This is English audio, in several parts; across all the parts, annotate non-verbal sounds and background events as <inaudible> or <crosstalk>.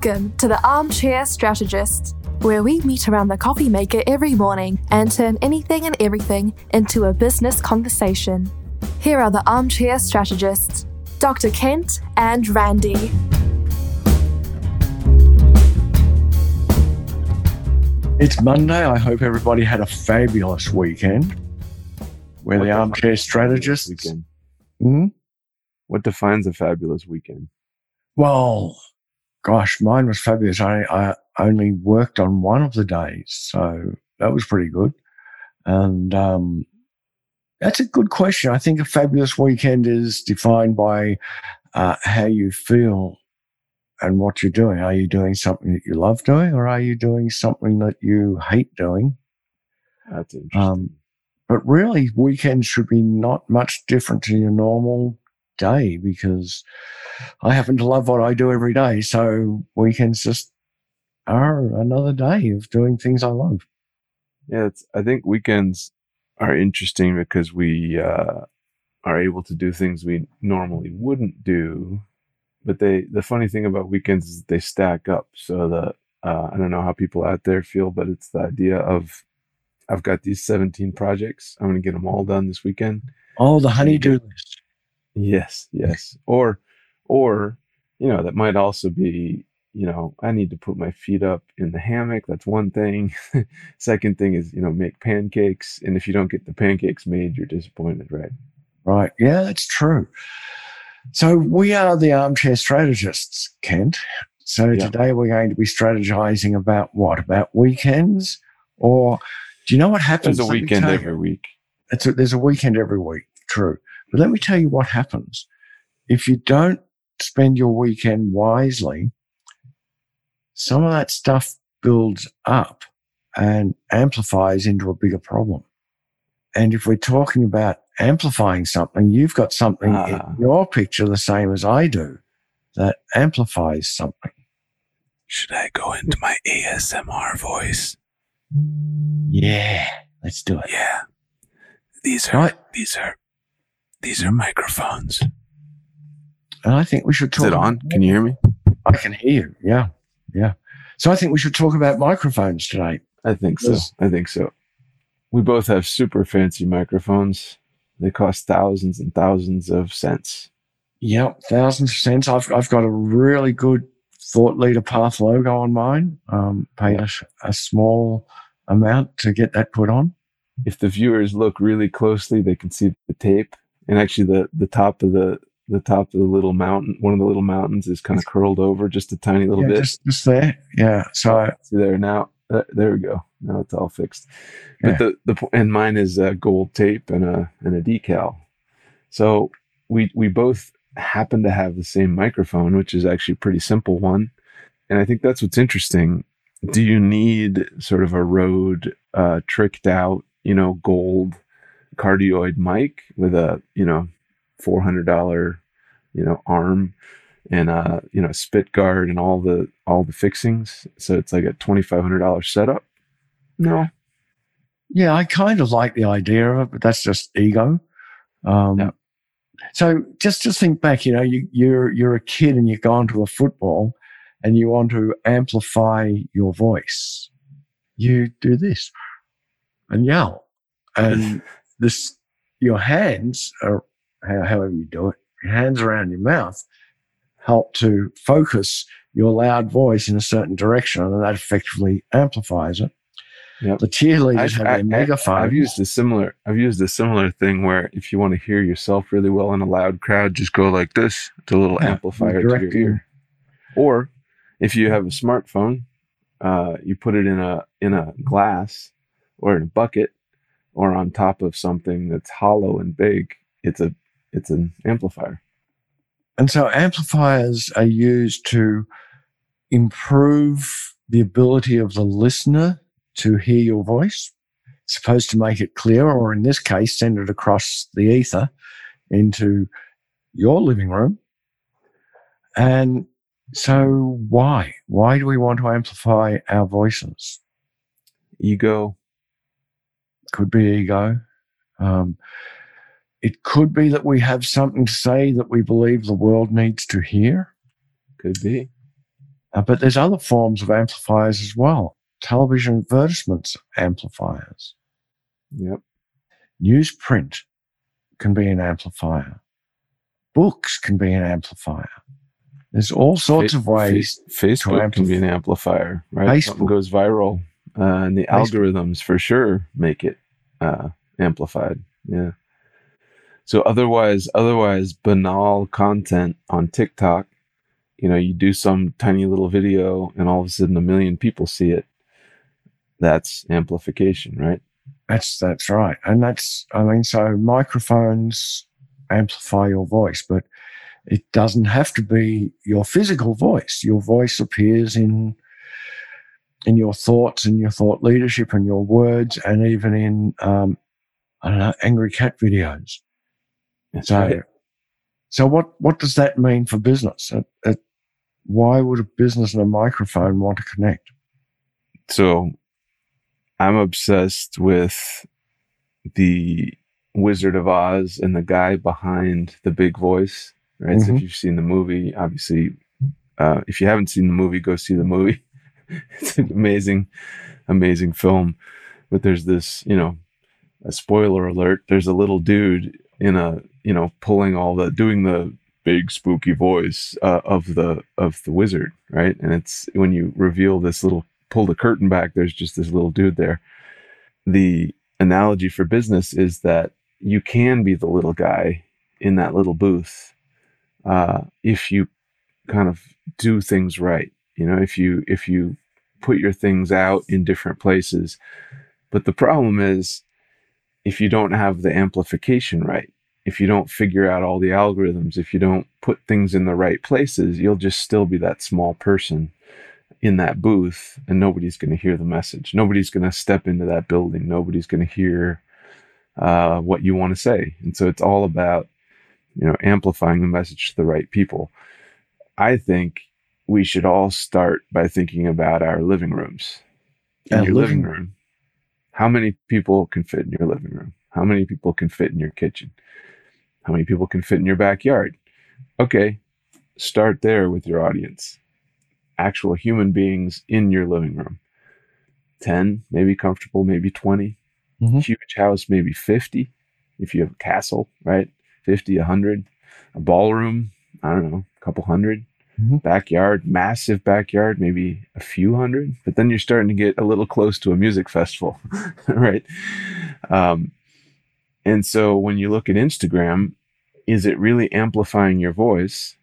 Welcome to the Armchair Strategist, where we meet around the coffee maker every morning and turn anything and everything into a business conversation. Here are the Armchair Strategists, Dr. Kent and Randy. It's Monday. I hope everybody had a fabulous weekend. We're What the armchair a strategists. Weekend. Hmm? What defines a fabulous weekend? Well, gosh, mine was fabulous. I, I only worked on one of the days, so that was pretty good. And um, that's a good question. I think a fabulous weekend is defined by uh, how you feel and what you're doing. Are you doing something that you love doing, or are you doing something that you hate doing? That's interesting. Um, but really, weekends should be not much different to your normal day because I happen to love what I do every day. So weekends just are another day of doing things I love. yeah, it's, I think weekends are interesting because we uh, are able to do things we normally wouldn't do. But they, the funny thing about weekends is they stack up. So the, uh, I don't know how people out there feel, but it's the idea of, I've got these 17 projects. I'm going to get them all done this weekend. Oh, the honeydew list. Yes, yes. Or, or, you know, that might also be, you know, I need to put my feet up in the hammock. That's one thing. <laughs> Second thing is, you know, make pancakes. And if you don't get the pancakes made, you're disappointed, right? Right. Yeah, that's true. So we are the armchair strategists, Kent. So Yeah. today we're going to be strategizing about what? About weekends? Or do you know what happens? There's a weekend every week. it's a, there's a weekend every week. True. But let me tell you what happens. If you don't spend your weekend wisely, some of that stuff builds up and amplifies into a bigger problem. And if we're talking about amplifying something, you've got something Ah. in your picture the same as I do that amplifies something. Should I go into my ASMR voice? Yeah, let's do it. Yeah. These Right. these are, these are microphones. And I think we should talk. Is it on? Can you hear me? I can hear you. Yeah. Yeah. So I think we should talk about microphones tonight. I think so. Yes. I think so. We both have super fancy microphones. They cost thousands and thousands of cents. Yep, thousands of cents. I've I've got a really good thought leader path logo on mine. Um, paid a, a small amount to get that put on. If the viewers look really closely, they can see the tape. And actually the, the top of the the top of the little mountain, one of the little mountains is kind of curled over just a tiny little yeah, bit. just just there. Yeah. So See there now. Uh, there we go. Now it's all fixed. Yeah. But the the and mine is uh, gold tape and a and a decal. So we we both happen to have the same microphone, which is actually a pretty simple one. And I think that's what's interesting. Do you need sort of a Rode uh, tricked out, you know, gold cardioid mic with a you know four hundred dollar you know arm and uh you know spit guard and all the all the fixings so it's like a $2500 setup no yeah, I kind of like the idea of it, but that's just ego. Um, Yeah. So just just think back. You know, you you're you're a kid and you've gone to a football, and you want to amplify your voice. You do this and yell, and this your hands are however you do it. Your hands around your mouth help to focus your loud voice in a certain direction, and that effectively amplifies it. Yep. The cheerleaders I've, have megaphone. I've used a similar i've used a similar thing where if you want to hear yourself really well in a loud crowd just go like this it's a little Yeah, amplifier to your ear or if you have a smartphone uh, you put it in a in a glass or in a bucket or on top of something that's hollow and big it's a it's an amplifier And so amplifiers are used to improve the ability of the listener to hear your voice. It's supposed to make it clearer, or in this case, send it across the ether into your living room. And so why? Why do we want to amplify our voices? ego Could be ego. Um, it could be that we have something to say that we believe the world needs to hear. could be Uh, but there's other forms of amplifiers as well. Television advertisements amplifiers. Yep. Newsprint can be an amplifier. Books can be an amplifier. There's all sorts Fa- of ways. Fa- Facebook can be an amplifier, right? Something Facebook. goes viral, uh, and the Facebook. algorithms for sure make it uh, amplified. Yeah. So otherwise, otherwise banal content on TikTok, you know, you do some tiny little video, and all of a sudden a million people see it. That's amplification, right? That's that's right, and that's I mean, so microphones amplify your voice, but it doesn't have to be your physical voice. Your voice appears in in your thoughts and your thought leadership and your words, and even in um, I don't know angry cat videos. That's So, right. so what what does that mean for business? It, it, why would a business and a microphone want to connect? so I'm obsessed with the Wizard of Oz and the guy behind the big voice. Right. So Mhm. if you've seen the movie, obviously, uh, if you haven't seen the movie, go see the movie. <laughs> <laughs> it's an amazing, amazing film. But there's this, you know, a spoiler alert. There's a little dude in a, you know, pulling all the, doing the big spooky voice uh, of the of the wizard, right? And it's when you reveal this little pull the curtain back, there's just this little dude there. The analogy for business is that you can be the little guy in that little booth uh, if you kind of do things right. You know, if you if you put your things out in different places. But the problem is if you don't have the amplification right, if you don't figure out all the algorithms, if you don't put things in the right places, you'll just still be that small person in that booth and nobody's going to hear the message. Nobody's going to step into that building. Nobody's going to hear uh, what you want to say. And so it's all about, you know, amplifying the message to the right people. I think we should all start by thinking about our living rooms. In Our your living living room, how many people can fit in your living room? How many people can fit in your kitchen? How many people can fit in your backyard? Okay, start there with your audience. Actual human beings in your living room. 10, maybe comfortable, maybe 20. Mhm. Huge house, maybe 50. If you have a castle, right? 50, 100. A ballroom, I don't know, a couple 100 Mhm. Backyard, massive backyard, maybe a few hundred. But then you're starting to get a little close to a music festival, <laughs> right? Um, and so when you look at Instagram, is it really amplifying your voice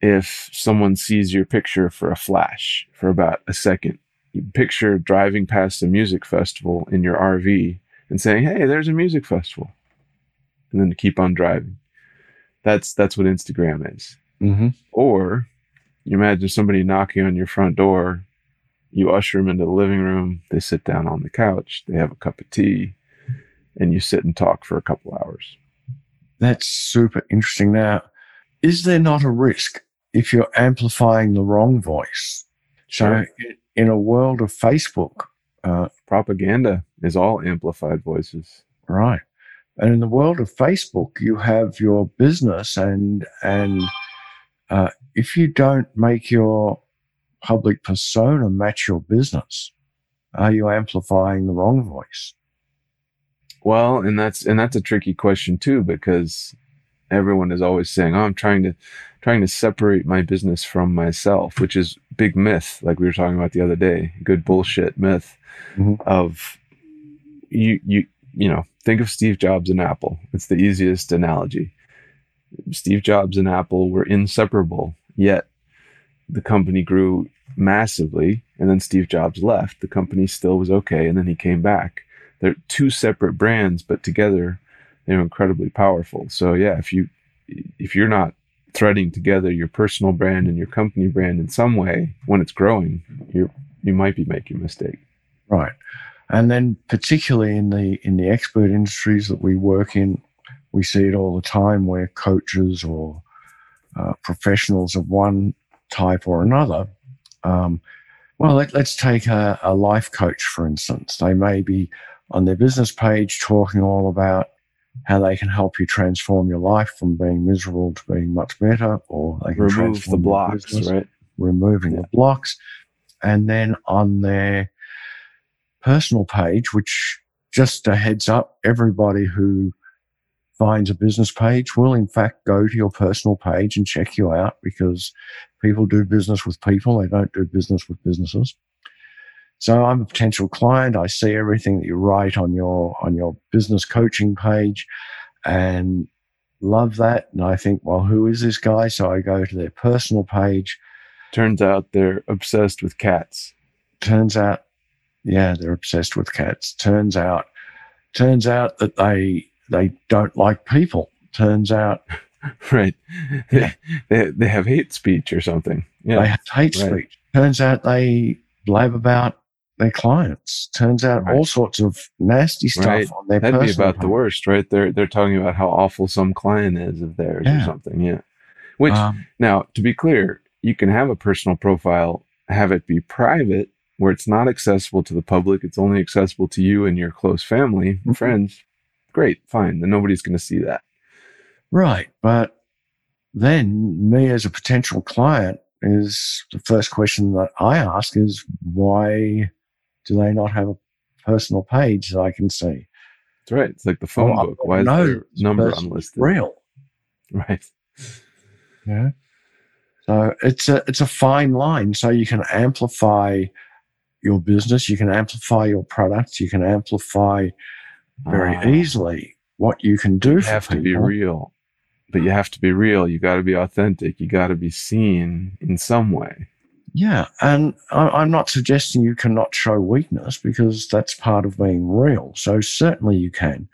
if someone sees your picture for a flash for about a second? You picture driving past a music festival in your RV and saying, "Hey, there's a music festival," and then to keep on driving. That's that's what Instagram is. Mm-hmm. Or you imagine somebody knocking on your front door, you usher them into the living room, they sit down on the couch, they have a cup of tea, and you sit and talk for a couple hours. That's super interesting. Now, is there not a risk if you're amplifying the wrong voice? So, Sure. i- in a world of Facebook, uh, Propaganda is all amplified voices. right, and in the world of Facebook, you have your business, and and uh, if you don't make your public persona match your business, are you amplifying the wrong voice? Well, and that's and that's a tricky question too because everyone is always saying, "Oh, I'm trying to trying to separate my business from myself," which is big myth like we were talking about the other day. Good bullshit myth Mhm. of you you you know, think of Steve Jobs and Apple. It's the easiest analogy. Steve Jobs and Apple were inseparable, yet the company grew massively and then Steve Jobs left. The company still was okay and then he came back they're two separate brands but together they're incredibly powerful so yeah if you if you're not threading together your personal brand and your company brand in some way when it's growing you you might be making a mistake Right. And then particularly in the in the expert industries that we work in, we see it all the time where coaches or uh, professionals of one type or another. Um, well, let, let's take a, a life coach, for instance. They may be on their business page talking all about how they can help you transform your life from being miserable to being much better, or they can remove the blocks business. right removing Yeah. the blocks. And then on their personal page, which just a heads up, everybody who finds a business page will in fact go to your personal page and check you out because people do business with people. They don't do business with businesses. So I'm a potential client. I see everything that you write on your, on your business coaching page and love that. And I think, well, who is this guy? So I go to their personal page. Turns out they're obsessed with cats. Turns out, yeah, they're obsessed with cats. Turns out, turns out that they, they don't like people. Turns out <laughs> Right. Yeah. they, they have hate speech or something. they have hate right. speech. Turns out they blab about their clients. Turns out Right. all sorts of nasty stuff Right. on their That'd be about the worst, right? They're they're talking about how awful some client is of theirs or something. Yeah. Which Um, now, to be clear, you can have a personal profile, have it be private, where it's not accessible to the public. It's only accessible to you and your close family and Mhm. friends. Great, fine. Then nobody's going to see that. Right. But then me as a potential client is the first question that I ask is why do they not have a personal page that I can see? That's right. It's like the phone Well, book. Why is their this number unlisted? Real. <laughs> Right. Yeah. So it's a it's a fine line. So you can amplify your business, you can amplify your products, you can amplify very Ah. easily what you can do you have to be real but you have to be real you got to be authentic you got to be seen in some way Yeah, and I'm not suggesting you cannot show weakness because that's part of being real. So certainly you can,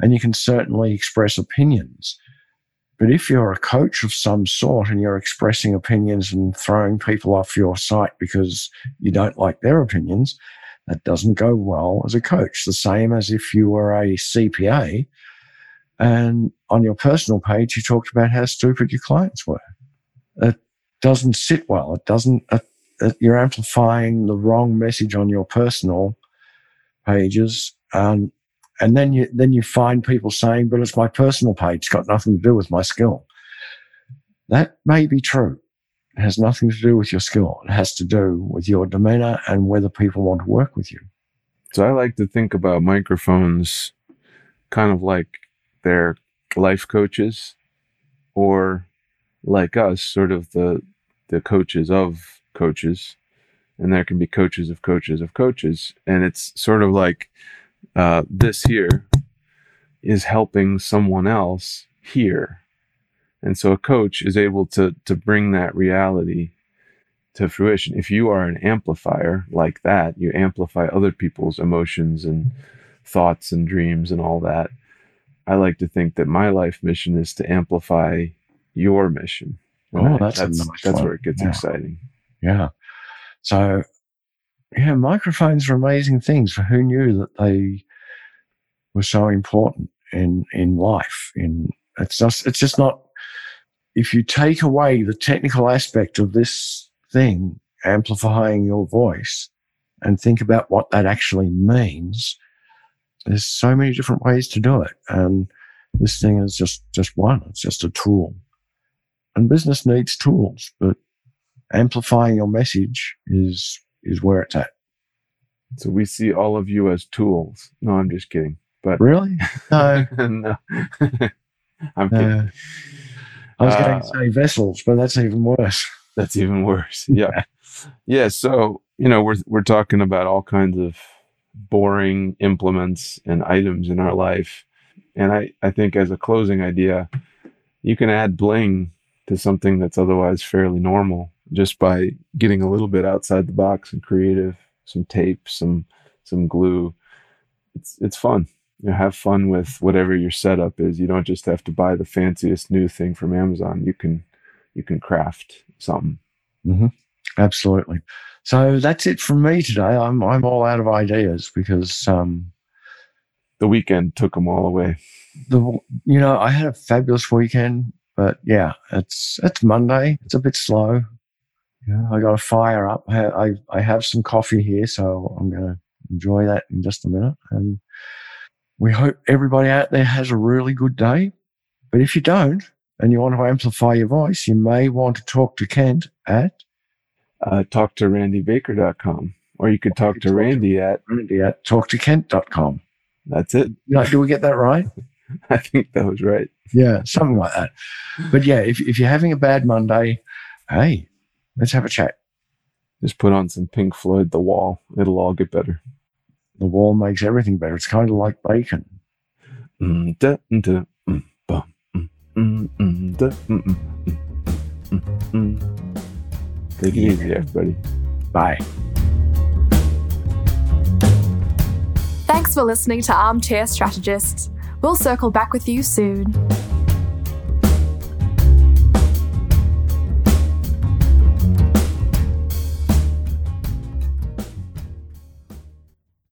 and you can certainly express opinions. But if you're a coach of some sort and you're expressing opinions and throwing people off your site because you don't like their opinions, that doesn't go well as a coach. The same as if you were a CPA and on your personal page you talked about how stupid your clients were. It doesn't sit well. It doesn't. It, it, you're amplifying the wrong message on your personal pages, um, and then you then you find people saying, "But it's my personal page. It's got nothing to do with my skill." That may be true. It has nothing to do with your skill. It has to do with your demeanor and whether people want to work with you. so i like to think about microphones kind of like they're life coaches or like us sort of the the coaches of coaches and there can be coaches of coaches of coaches and it's sort of like uh, this here is helping someone else here and so a coach is able to to bring that reality to fruition if you are an amplifier like that you amplify other people's emotions and thoughts and dreams and all that i like to think that my life mission is to amplify your mission And Oh, that's a that's, nice that's where it gets Yeah. exciting Yeah. So, yeah, microphones are amazing things. Who knew that they were so important in in life? In it's just it's just not. If you take away the technical aspect of this thing, amplifying your voice, and think about what that actually means, there's so many different ways to do it, and this thing is just just one. It's just a tool, and business needs tools, but amplifying your message is is where it's at. so we see all of you as tools no i'm just kidding but Really? <laughs> No. no <laughs> i'm kidding Uh, I was going Uh, to say vessels, but that's even worse. <laughs> That's even worse. <laughs> Yeah. yeah. So, you know, we're, we're talking about all kinds of boring implements and items in our life. And I, I think as a closing idea, you can add bling to something that's otherwise fairly normal just by getting a little bit outside the box and creative, some tape, some, some glue. It's, it's fun. You know, have fun with whatever your setup is. You don't just have to buy the fanciest new thing from Amazon. You can, you can craft something. Absolutely. So that's it from me today. I'm I'm all out of ideas because um, the weekend took them all away. the you know I had a fabulous weekend, but yeah, it's it's Monday. It's a bit slow. Yeah, I got a fire up. I I, I have some coffee here, so I'm going to enjoy that in just a minute. And we hope everybody out there has a really good day. But if you don't, and you want to amplify your voice, you may want to talk to Kent at Uh, talk to randybaker.com. Or you could talk to Randy at Randy at talktokent.com. that's it. You know, do we get that right? <laughs> I think that was right. Yeah, something like that. But yeah, if, if you're having a bad Monday, hey, let's have a chat. Just put on some Pink Floyd The Wall. It'll all get better. The wall makes everything better. It's kind of like bacon. Mm, da, mm, da, mm, ba, mm, mm, mm, da, mm, mm, mm, mm, mm. Take it easy, everybody. Bye. Thanks for listening to Armchair Strategists. We'll circle back with you soon.